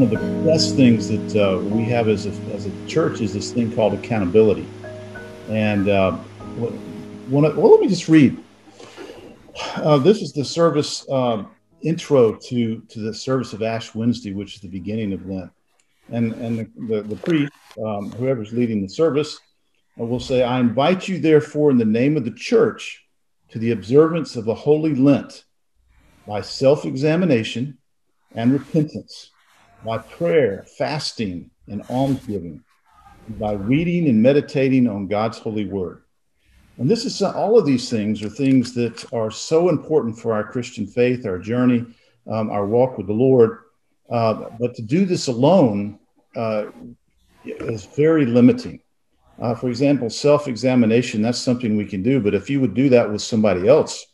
one of the best things that uh, we have as a, as a church is this thing called accountability. And uh, well, let me just read. Uh, this is the service um, intro to, to the service of Ash Wednesday, which is the beginning of Lent. And, and the, the, the priest, um, whoever's leading the service, uh, will say, I invite you, therefore, in the name of the church, to the observance of the Holy Lent by self examination and repentance, by prayer, fasting, and almsgiving, by reading and meditating on God's holy word. And this is all of these things are things that are so important for our Christian faith, our journey, um, our walk with the Lord. Uh, but to do this alone uh, is very limiting. Uh, for example, self examination, that's something we can do. But if you would do that with somebody else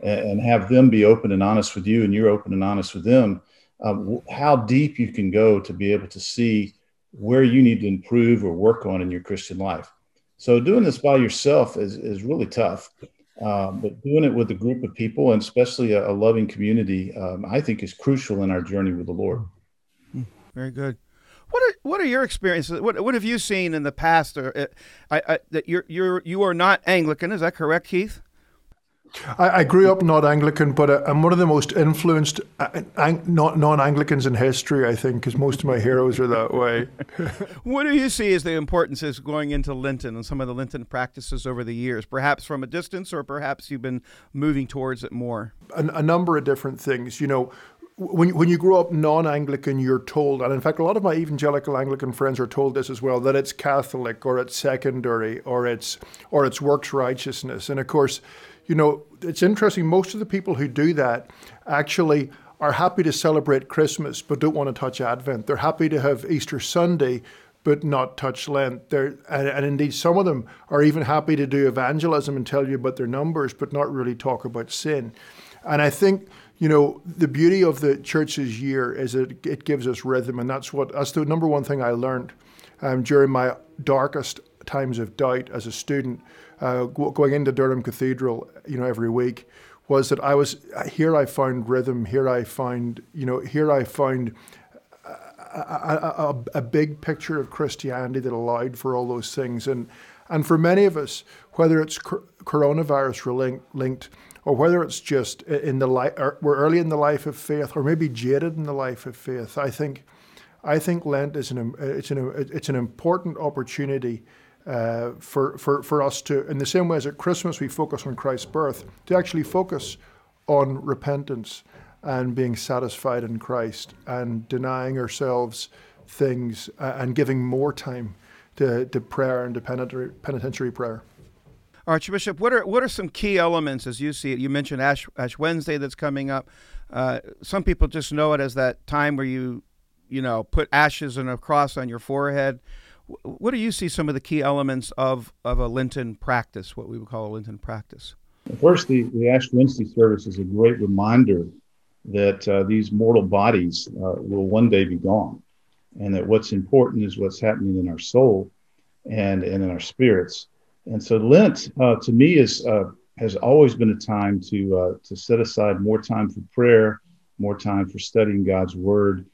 and, and have them be open and honest with you, and you're open and honest with them, um, how deep you can go to be able to see where you need to improve or work on in your Christian life. So doing this by yourself is, is really tough. Um, but doing it with a group of people and especially a, a loving community, um, I think is crucial in our journey with the Lord. Hmm, very good. What are what are your experiences? What what have you seen in the past? Or uh, I, I, that you're you're you are not Anglican, is that correct, Keith? I, I grew up not Anglican, but uh, I'm one of the most influenced uh, non Anglicans in history, I think, because most of my heroes are that way. what do you see as the importance of going into Lenten and some of the Lenten practices over the years, perhaps from a distance, or perhaps you've been moving towards it more? A, a number of different things. You know, when, when you grow up non-Anglican, you're told, and in fact, a lot of my evangelical Anglican friends are told this as well, that it's Catholic or it's secondary or it's or it's works righteousness. And of course, you know, it's interesting. Most of the people who do that actually are happy to celebrate Christmas but don't want to touch Advent. They're happy to have Easter Sunday but not touch Lent. They're, and, and, indeed, some of them are even happy to do evangelism and tell you about their numbers, but not really talk about sin. And I think you know, the beauty of the church's year is that it gives us rhythm, and that's what that's the number one thing I learned um, during my darkest times of doubt as a student, uh, going into Durham Cathedral, you know, every week, was that I was here. I found rhythm. Here I find, you know, here I found a, a, a, a big picture of Christianity that allowed for all those things, and and for many of us, whether it's coronavirus linked or whether it's just in the life, we're early in the life of faith, or maybe jaded in the life of faith. I think, I think Lent is an it's an it's an important opportunity uh, for for for us to, in the same way as at Christmas we focus on Christ's birth, to actually focus on repentance and being satisfied in Christ and denying ourselves things uh, and giving more time to, to prayer and to penitentiary, prayer. Archbishop, what are what are some key elements as you see it? You mentioned Ash Ash Wednesday that's coming up. Uh, some people just know it as that time where you, you know, put ashes and a cross on your forehead. What do you see some of the key elements of of a Lenten practice, what we would call a Lenten practice? First, the, the Ash Wednesday service is a great reminder that uh, these mortal bodies uh, will one day be gone, and that what's important is what's happening in our soul and, and in our spirits. And so Lent uh, to me is uh, has always been a time to uh, to set aside more time for prayer, more time for studying God's Word,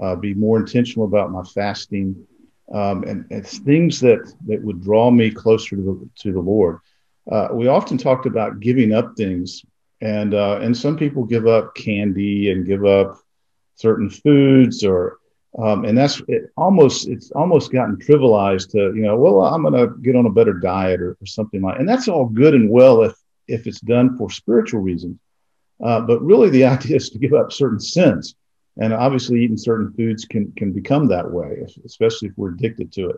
uh, be more intentional about my fasting, um, and it's things that that would draw me closer to the to the Lord. Uh, we often talked about giving up things, and uh, and some people give up candy and give up certain foods or um, and that's it almost it's almost gotten trivialized to you know well I'm going to get on a better diet or, or, something like and that's all good and well if if it's done for spiritual reasons uh, but really the idea is to give up certain sins and obviously eating certain foods can can become that way especially if we're addicted to it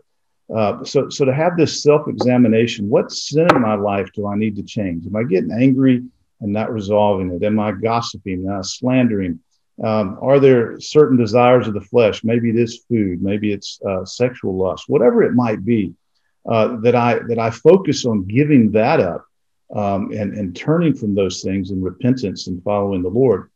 uh, so so to have this self-examination what sin in my life do I need to change am I getting angry and not resolving it am I gossiping uh, slandering um, are there certain desires of the flesh? Maybe it is food, maybe it's uh, sexual lust, whatever it might be. Uh, that I that I focus on giving that up um, and and turning from those things in repentance and following the Lord.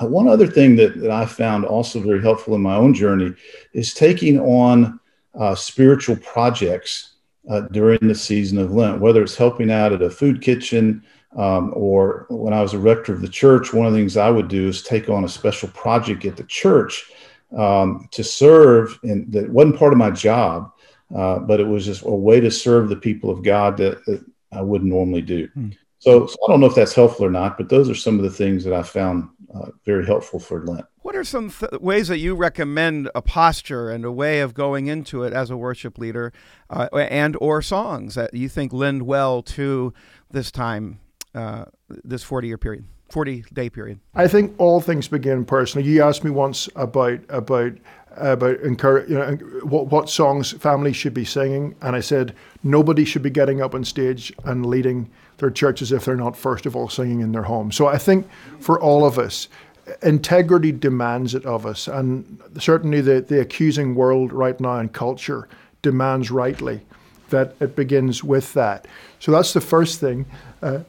Uh, one other thing that, that I found also very helpful in my own journey is taking on uh, spiritual projects uh, during the season of Lent, whether it's helping out at a food kitchen, um, or when I was a rector of the church, one of the things I would do is take on a special project at the church um, to serve, and that wasn't part of my job, uh, but it was just a way to serve the people of God that, that I wouldn't normally do. Hmm. So, so, I don't know if that's helpful or not, but those are some of the things that I found uh, very helpful for Lent. What are some th- ways that you recommend a posture and a way of going into it as a worship leader, uh, and or songs that you think lend well to this time, uh, this forty year period? 40 day period? I think all things begin personally. You asked me once about about about encourage, you know, what, what songs families should be singing, and I said nobody should be getting up on stage and leading their churches if they're not first of all singing in their home. So I think for all of us, integrity demands it of us, and certainly the the accusing world right now and culture demands rightly that it begins with that. So that's the first thing. Uh,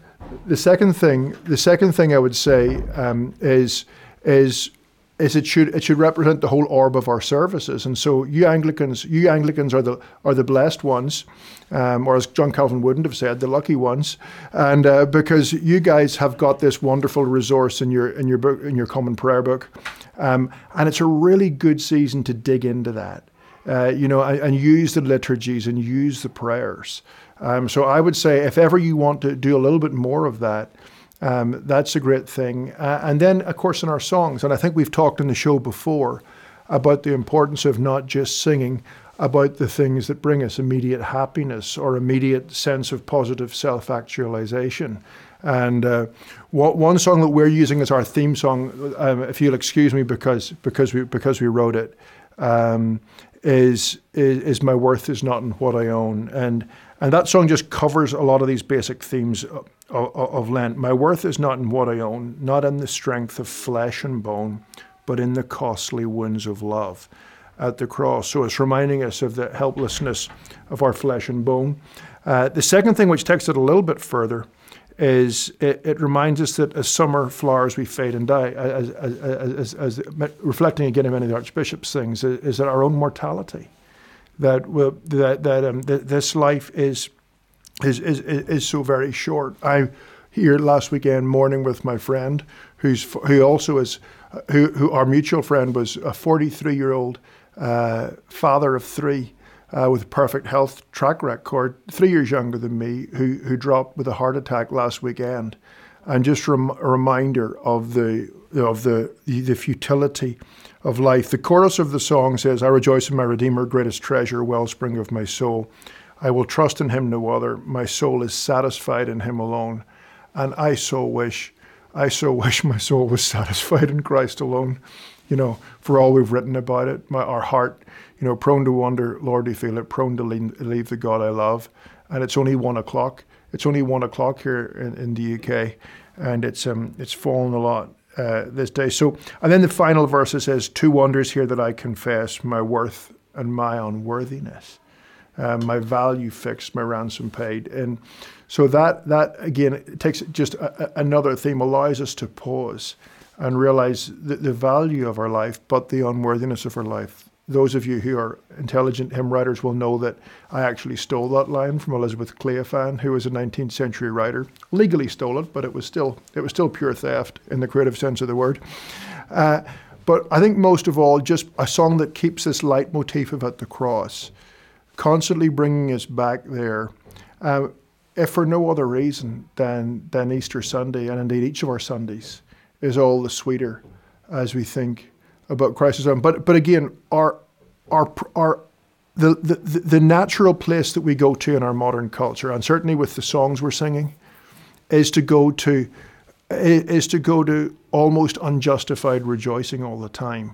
the second thing, the second thing I would say um, is is is it should it should represent the whole orb of our services. And so you Anglicans, you Anglicans are the are the blessed ones, um, or as John Calvin wouldn't have said, the lucky ones. And uh, because you guys have got this wonderful resource in your in your book in your common prayer book, um, and it's a really good season to dig into that. Uh, you know, and, and, use the liturgies and use the prayers. Um, so I would say if ever you want to do a little bit more of that, um, that's a great thing. Uh, and then, of course, in our songs, and I think we've talked in the show before about the importance of not just singing about the things that bring us immediate happiness or immediate sense of positive self actualization. And uh, one song that we're using as our theme song, um, if you'll excuse me, because because we because we wrote it, um, is, is is my worth is not in what I own, and and that song just covers a lot of these basic themes of, of, of, Lent. My worth is not in what I own, not in the strength of flesh and bone, but in the costly wounds of love at the cross. So it's reminding us of the helplessness of our flesh and bone. Uh, the second thing, which takes it a little bit further, is it, it, reminds us that as summer flowers we fade and die, as, as, as, as reflecting again in many of the Archbishop's things, is, is that our own mortality that will, that that um, th- this life is, is is is so very short. I here last weekend morning with my friend, who's who also is, who who our mutual friend was a 43 year old uh, father of three. Uh, with a perfect health track record, three years younger than me, who who dropped with a heart attack last weekend, and just rem- a reminder of the of the the futility of life. The chorus of the song says, I rejoice in my Redeemer, greatest treasure, wellspring of my soul. I will trust in him no other. My soul is satisfied in him alone. And I so wish, I so wish my soul was satisfied in Christ alone. You know, for all we've written about it, my, our heart, you know, prone to wonder, Lord, do you feel it? Prone to leave, leave the God I love. And it's only one o'clock. It's only one o'clock here in, in the UK, and it's um, it's fallen a lot uh, this day. So, and then the final verse says, Two wonders here that I confess my worth and my unworthiness, uh, my value fixed, my ransom paid. And so that, that again, takes just a, a, another theme, allows us to pause and realize the, the value of our life, but the unworthiness of our life those of you who are intelligent hymn writers will know that I actually stole that line from Elizabeth Clephane, who was a 19th century writer. Legally stole it, but it was still it was still pure theft in the creative sense of the word. Uh, but I think most of all, just a song that keeps this leitmotif of at the cross, constantly bringing us back there. Uh, if for no other reason than than Easter Sunday, and indeed each of our Sundays, is all the sweeter as we think about Christ's own. But but again, our our our the, the the natural place that we go to in our modern culture, and certainly with the songs we're singing, is to go to is to go to almost unjustified rejoicing all the time.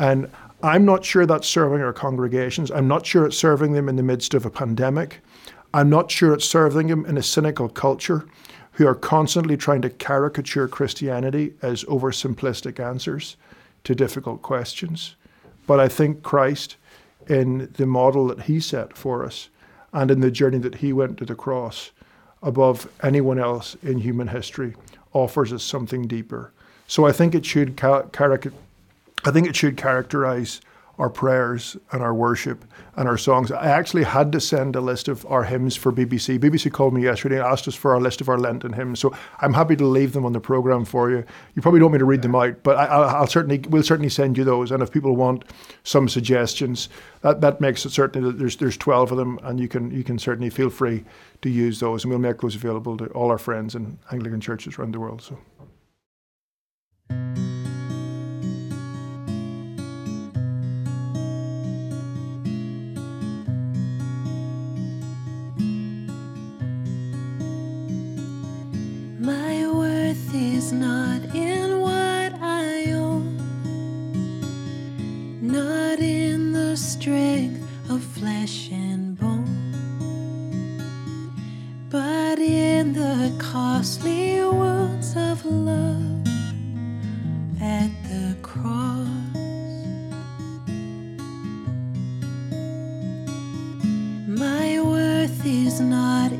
And I'm not sure that's serving our congregations. I'm not sure it's serving them in the midst of a pandemic. I'm not sure it's serving them in a cynical culture who are constantly trying to caricature Christianity as oversimplistic answers to difficult questions. But I think Christ, in the model that he set for us and in the journey that he went to the cross, above anyone else in human history, offers us something deeper. So I think it should ca- I think it should characterize our prayers and our worship and our songs. I actually had to send a list of our hymns for BBC. BBC called me yesterday and asked us for our list of our Lenten hymns. So I'm happy to leave them on the program for you. You probably don't want me to read them out, but I, will certainly we'll certainly send you those. And if people want some suggestions, that, that makes it certainly that there's there's 12 of them, and you can you can certainly feel free to use those, and we'll make those available to all our friends in Anglican churches around the world. So. Not in what I own, not in the strength of flesh and bone, but in the costly wounds of love at the cross. My worth is not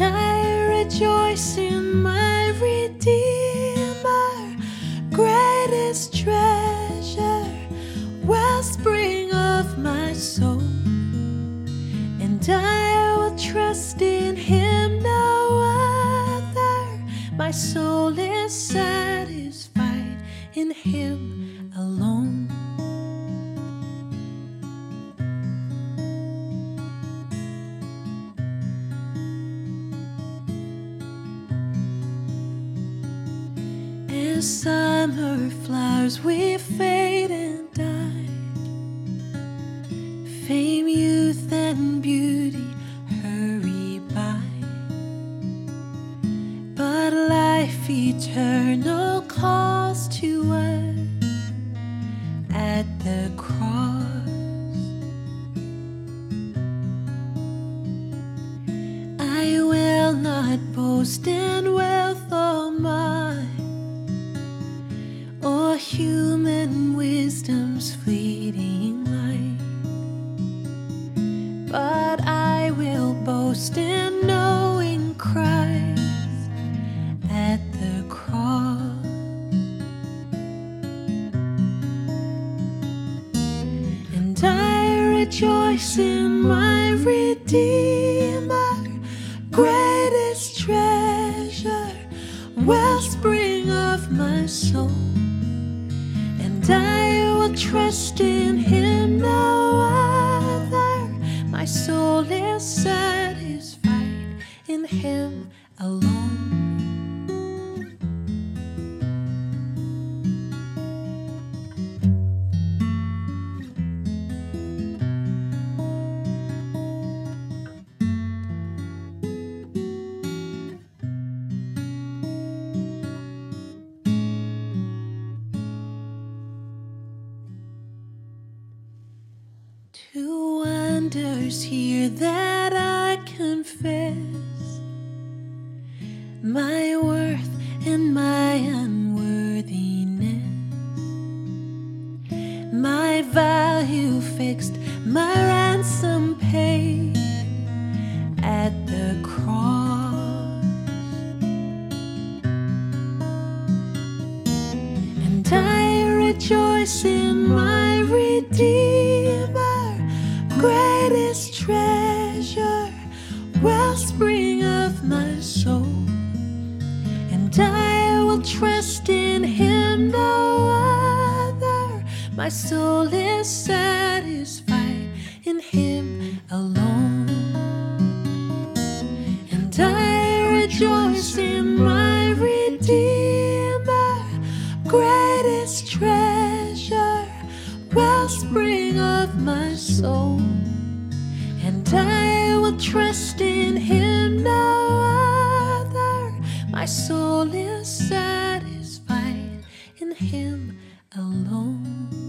And I rejoice summer flowers, we fade and die. Fame, youth, and beauty hurry by. But life eternal calls to us at the cross. I will not boast in rejoice in my Redeemer, greatest treasure, wellspring of my soul. And I will trust in him no other. My soul is satisfied in him alone. Two wonders here that I confess my worth and my unworthiness, my value fixed, my ransom paid at the cross. And I rejoice in my Redeemer, My soul is satisfied in Him alone. And I rejoice in my Redeemer, greatest treasure, wellspring of my soul. And I will trust in Him no other. My soul is satisfied in Him alone.